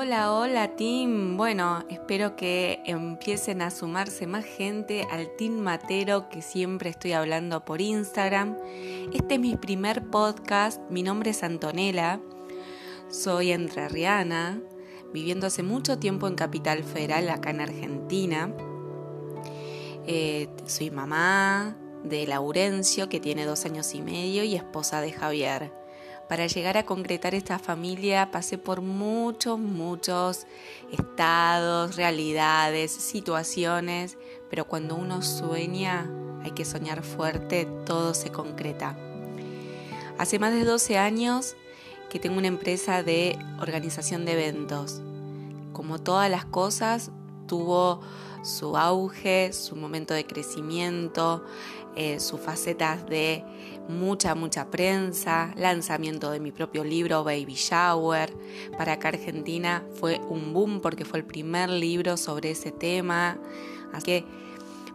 Hola, hola team. Bueno, espero que empiecen a sumarse más gente al team Matero que siempre estoy hablando por Instagram. Este es mi primer podcast, mi nombre es Antonella, soy entrerriana, viviendo hace mucho tiempo en Capital Federal, acá en Argentina. Eh, soy mamá de Laurencio, que tiene dos años y medio, y esposa de Javier. Para llegar a concretar esta familia pasé por muchos, muchos estados, realidades, situaciones, pero cuando uno sueña, hay que soñar fuerte, todo se concreta. Hace más de 12 años que tengo una empresa de organización de eventos. Como todas las cosas, tuvo su auge, su momento de crecimiento, eh, sus facetas de mucha, mucha prensa, lanzamiento de mi propio libro Baby Shower. Para acá Argentina fue un boom porque fue el primer libro sobre ese tema. Así que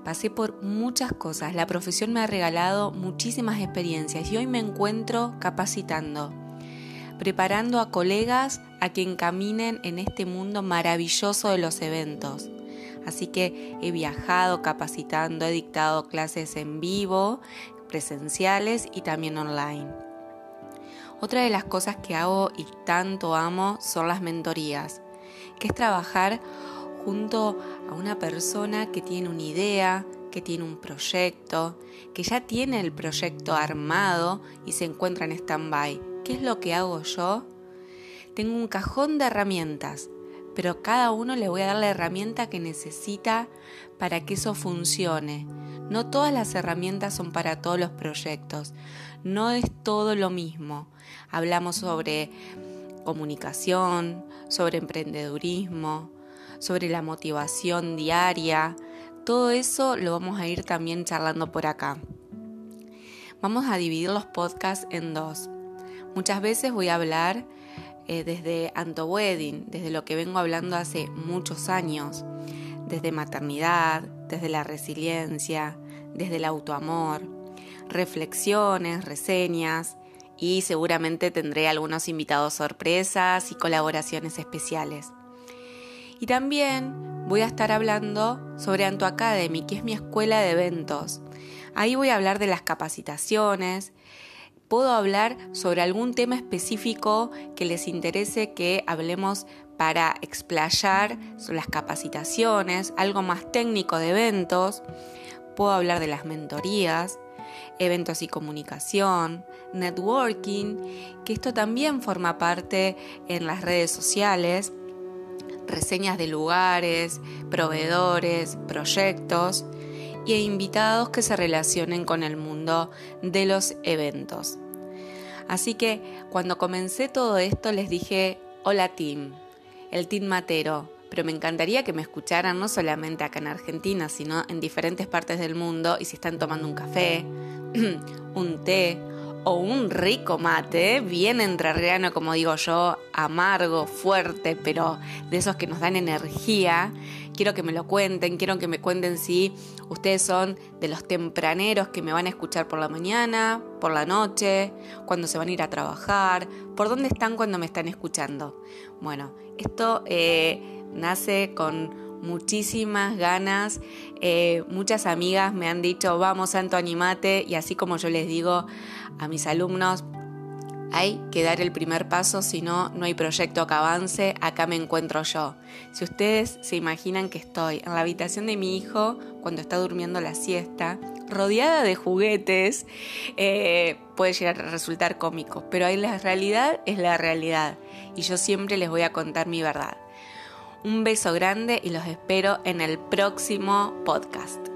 pasé por muchas cosas. La profesión me ha regalado muchísimas experiencias y hoy me encuentro capacitando, preparando a colegas a que encaminen en este mundo maravilloso de los eventos. Así que he viajado capacitando, he dictado clases en vivo, presenciales y también online. Otra de las cosas que hago y tanto amo son las mentorías, que es trabajar junto a una persona que tiene una idea, que tiene un proyecto, que ya tiene el proyecto armado y se encuentra en stand-by. ¿Qué es lo que hago yo? Tengo un cajón de herramientas pero cada uno le voy a dar la herramienta que necesita para que eso funcione. No todas las herramientas son para todos los proyectos, no es todo lo mismo. Hablamos sobre comunicación, sobre emprendedurismo, sobre la motivación diaria, todo eso lo vamos a ir también charlando por acá. Vamos a dividir los podcasts en dos. Muchas veces voy a hablar eh, desde Anto Wedding, desde lo que vengo hablando hace muchos años, desde maternidad, desde la resiliencia, desde el autoamor, reflexiones, reseñas y seguramente tendré algunos invitados sorpresas y colaboraciones especiales. Y también voy a estar hablando sobre Anto Academy, que es mi escuela de eventos. Ahí voy a hablar de las capacitaciones, puedo hablar sobre algún tema específico que les interese que hablemos para explayar las capacitaciones, algo más técnico de eventos. Puedo hablar de las mentorías, eventos y comunicación, networking, que esto también forma parte en las redes sociales, reseñas de lugares, proveedores, proyectos y invitados que se relacionen con el mundo de los eventos. Así que cuando comencé todo esto les dije, hola team, el team Matero, pero me encantaría que me escucharan no solamente acá en Argentina, sino en diferentes partes del mundo y si están tomando un café, un té o un rico mate, bien entrerriano como digo yo, amargo, fuerte, pero de esos que nos dan energía, quiero que me lo cuenten, quiero que me cuenten si ustedes son de los tempraneros que me van a escuchar por la mañana, por la noche, cuando se van a ir a trabajar, por dónde están cuando me están escuchando. Bueno, esto eh, nace con muchísimas ganas. Eh, muchas amigas me han dicho, vamos Santo, animate. Y así como yo les digo a mis alumnos, hay que dar el primer paso, si no, no hay proyecto que avance, acá me encuentro yo. Si ustedes se imaginan que estoy en la habitación de mi hijo cuando está durmiendo la siesta, rodeada de juguetes, eh, puede llegar a resultar cómico, pero ahí la realidad es la realidad y yo siempre les voy a contar mi verdad. Un beso grande y los espero en el próximo podcast.